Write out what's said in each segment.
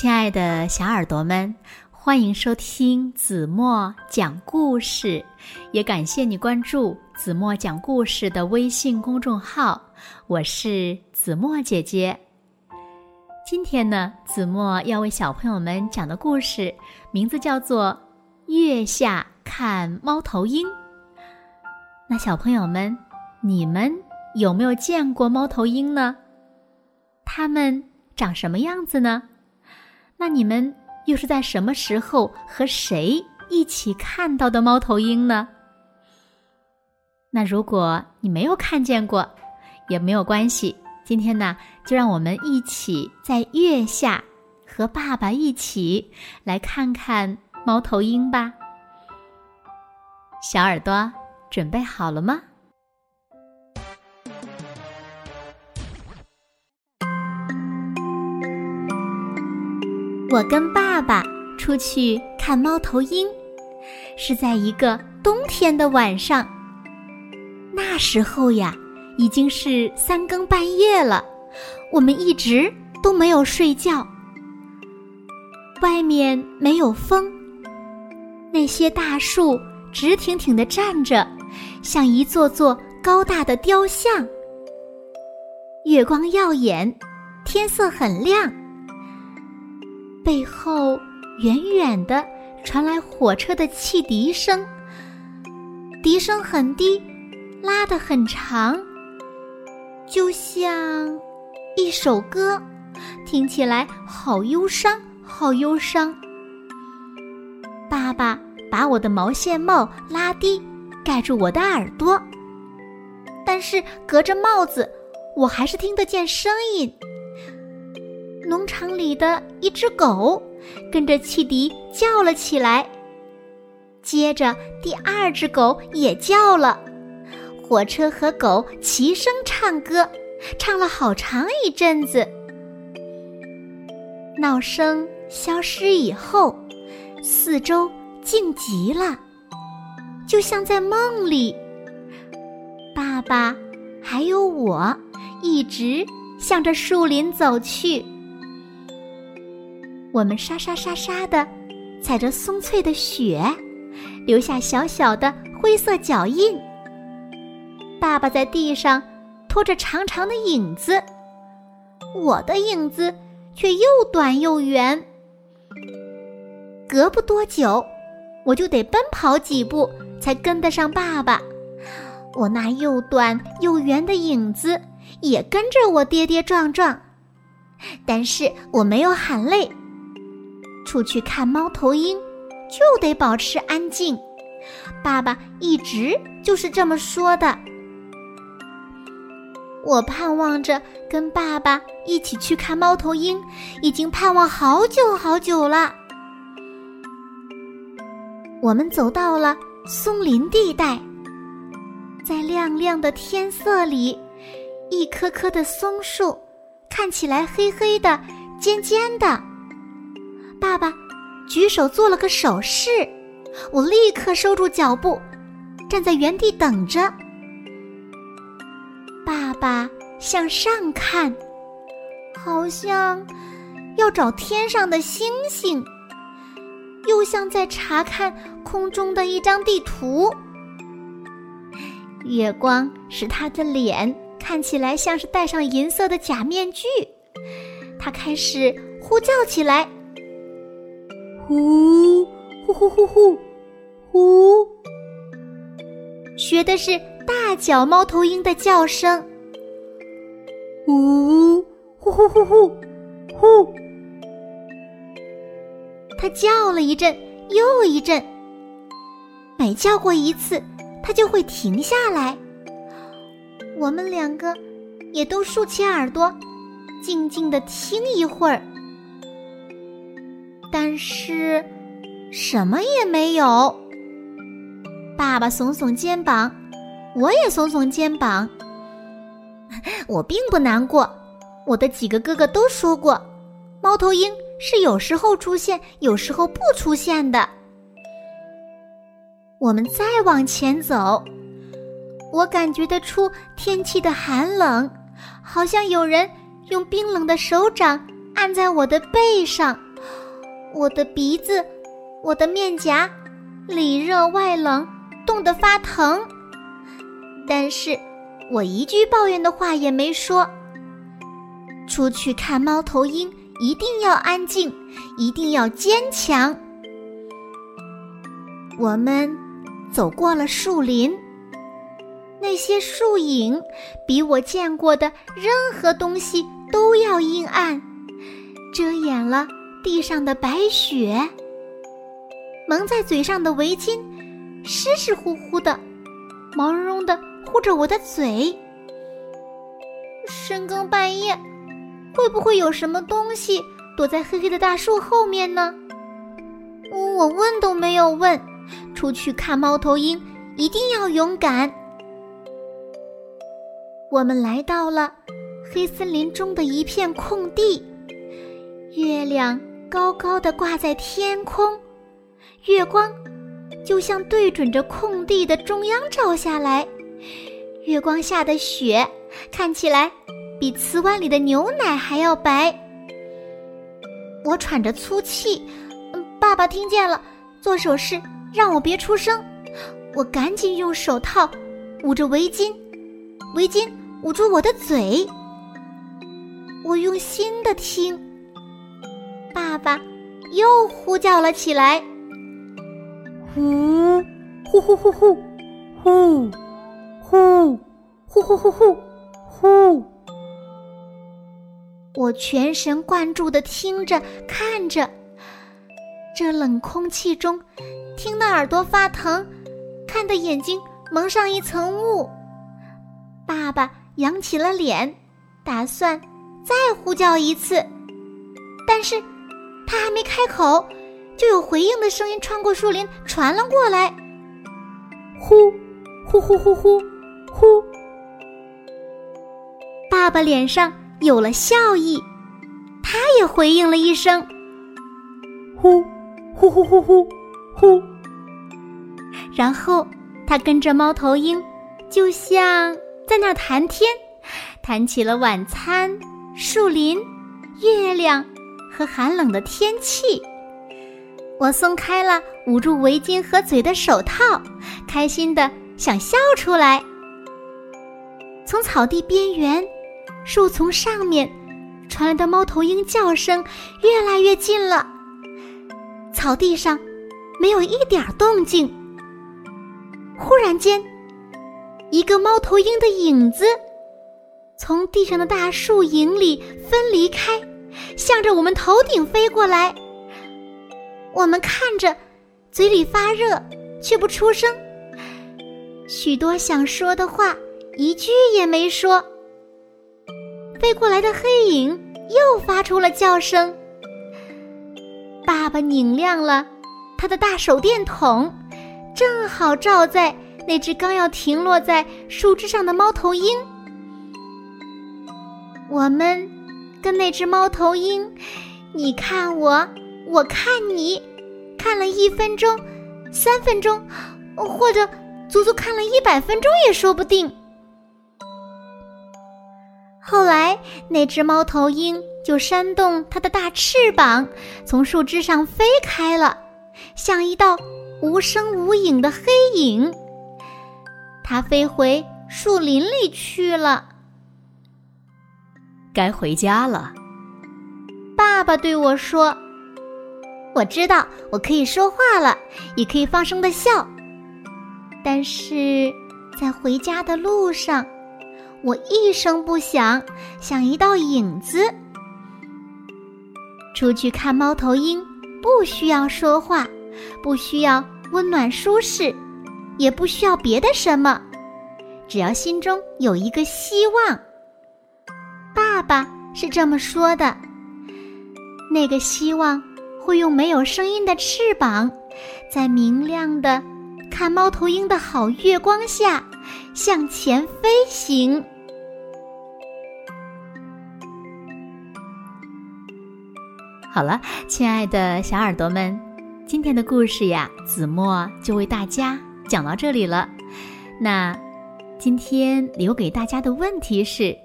亲爱的小耳朵们，欢迎收听子墨讲故事，也感谢你关注子墨讲故事的微信公众号。我是子墨姐姐。今天呢，子墨要为小朋友们讲的故事名字叫做《月下看猫头鹰》。那小朋友们，你们有没有见过猫头鹰呢？它们长什么样子呢？那你们又是在什么时候和谁一起看到的猫头鹰呢？那如果你没有看见过，也没有关系。今天呢，就让我们一起在月下和爸爸一起来看看猫头鹰吧。小耳朵准备好了吗？我跟爸爸出去看猫头鹰，是在一个冬天的晚上。那时候呀，已经是三更半夜了，我们一直都没有睡觉。外面没有风，那些大树直挺挺的站着，像一座座高大的雕像。月光耀眼，天色很亮。背后远远的传来火车的汽笛声，笛声很低，拉得很长，就像一首歌，听起来好忧伤，好忧伤。爸爸把我的毛线帽拉低，盖住我的耳朵，但是隔着帽子，我还是听得见声音。农场里的一只狗跟着汽笛叫了起来，接着第二只狗也叫了，火车和狗齐声唱歌，唱了好长一阵子。闹声消失以后，四周静极了，就像在梦里。爸爸还有我，一直向着树林走去。我们沙沙沙沙的踩着松脆的雪，留下小小的灰色脚印。爸爸在地上拖着长长的影子，我的影子却又短又圆。隔不多久，我就得奔跑几步才跟得上爸爸。我那又短又圆的影子也跟着我跌跌撞撞，但是我没有喊累。出去看猫头鹰，就得保持安静。爸爸一直就是这么说的。我盼望着跟爸爸一起去看猫头鹰，已经盼望好久好久了。我们走到了松林地带，在亮亮的天色里，一棵棵的松树看起来黑黑的、尖尖的。爸爸举手做了个手势，我立刻收住脚步，站在原地等着。爸爸向上看，好像要找天上的星星，又像在查看空中的一张地图。月光使他的脸看起来像是戴上银色的假面具，他开始呼叫起来。呼呼呼呼呼呼，学的是大脚猫头鹰的叫声。呜呼呼呼呼呼，它叫了一阵又一阵，每叫过一次，它就会停下来。我们两个也都竖起耳朵，静静的听一会儿。但是，什么也没有。爸爸耸耸肩膀，我也耸耸肩膀。我并不难过。我的几个哥哥都说过，猫头鹰是有时候出现，有时候不出现的。我们再往前走，我感觉得出天气的寒冷，好像有人用冰冷的手掌按在我的背上。我的鼻子，我的面颊，里热外冷，冻得发疼。但是，我一句抱怨的话也没说。出去看猫头鹰，一定要安静，一定要坚强。我们走过了树林，那些树影比我见过的任何东西都要阴暗，遮掩了地上的白雪。蒙在嘴上的围巾湿湿乎乎的，毛茸茸的护着我的嘴。深更半夜。会不会有什么东西躲在黑黑的大树后面呢？我问都没有问，出去看猫头鹰一定要勇敢。我们来到了黑森林中的一片空地，月亮高高的挂在天空，月光就像对准着空地的中央照下来，月光下的雪看起来。比瓷碗里的牛奶还要白。我喘着粗气，爸爸听见了，做手势让我别出声。我赶紧用手套捂着围巾，围巾捂住我的嘴。我用心的听，爸爸又呼叫了起来：呼，呼呼呼呼，呼，呼，呼呼呼呼，呼。我全神贯注的听着、看着，这冷空气中，听得耳朵发疼，看得眼睛蒙上一层雾。爸爸扬起了脸，打算再呼叫一次，但是他还没开口，就有回应的声音穿过树林传了过来：呼，呼呼呼呼，呼。爸爸脸上。有了笑意，他也回应了一声：“呼，呼呼呼呼，呼。”然后他跟着猫头鹰，就像在那儿谈天，谈起了晚餐、树林、月亮和寒冷的天气。我松开了捂住围巾和嘴的手套，开心的想笑出来。从草地边缘。树丛上面传来的猫头鹰叫声越来越近了，草地上没有一点动静。忽然间，一个猫头鹰的影子从地上的大树影里分离开，向着我们头顶飞过来。我们看着，嘴里发热，却不出声。许多想说的话，一句也没说。飞过来的黑影又发出了叫声。爸爸拧亮了他的大手电筒，正好照在那只刚要停落在树枝上的猫头鹰。我们跟那只猫头鹰，你看我，我看你，看了一分钟、三分钟，或者足足看了一百分钟也说不定。后来，那只猫头鹰就扇动它的大翅膀，从树枝上飞开了，像一道无声无影的黑影。它飞回树林里去了。该回家了，爸爸对我说：“我知道，我可以说话了，也可以放声的笑。但是在回家的路上。”我一声不响，像一道影子。出去看猫头鹰，不需要说话，不需要温暖舒适，也不需要别的什么，只要心中有一个希望。爸爸是这么说的。那个希望会用没有声音的翅膀，在明亮的看猫头鹰的好月光下。向前飞行。好了，亲爱的小耳朵们，今天的故事呀，子墨就为大家讲到这里了。那今天留给大家的问题是：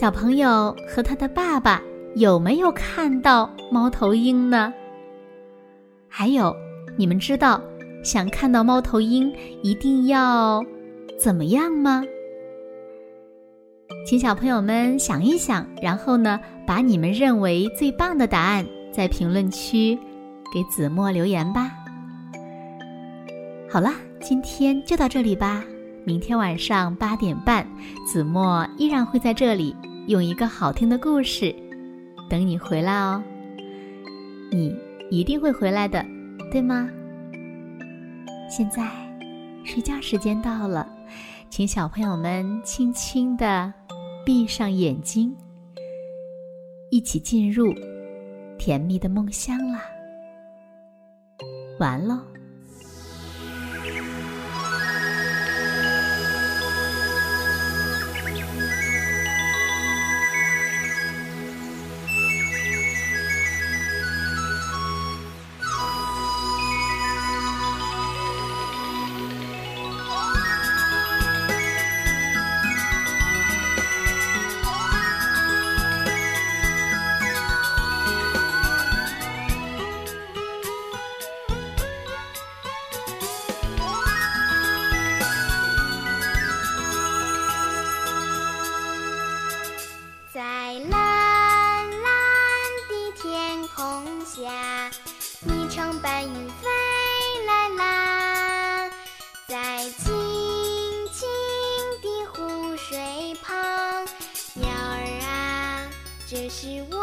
小朋友和他的爸爸有没有看到猫头鹰呢？还有，你们知道想看到猫头鹰一定要怎么样吗？请小朋友们想一想，然后呢，把你们认为最棒的答案在评论区给子墨留言吧。好了，今天就到这里吧。明天晚上八点半，子墨依然会在这里用一个好听的故事等你回来哦。你一定会回来的，对吗？现在睡觉时间到了，请小朋友们轻轻的闭上眼睛，一起进入甜蜜的梦乡啦。完喽。下一场白云飞来了在青青的湖水旁鸟儿啊这是我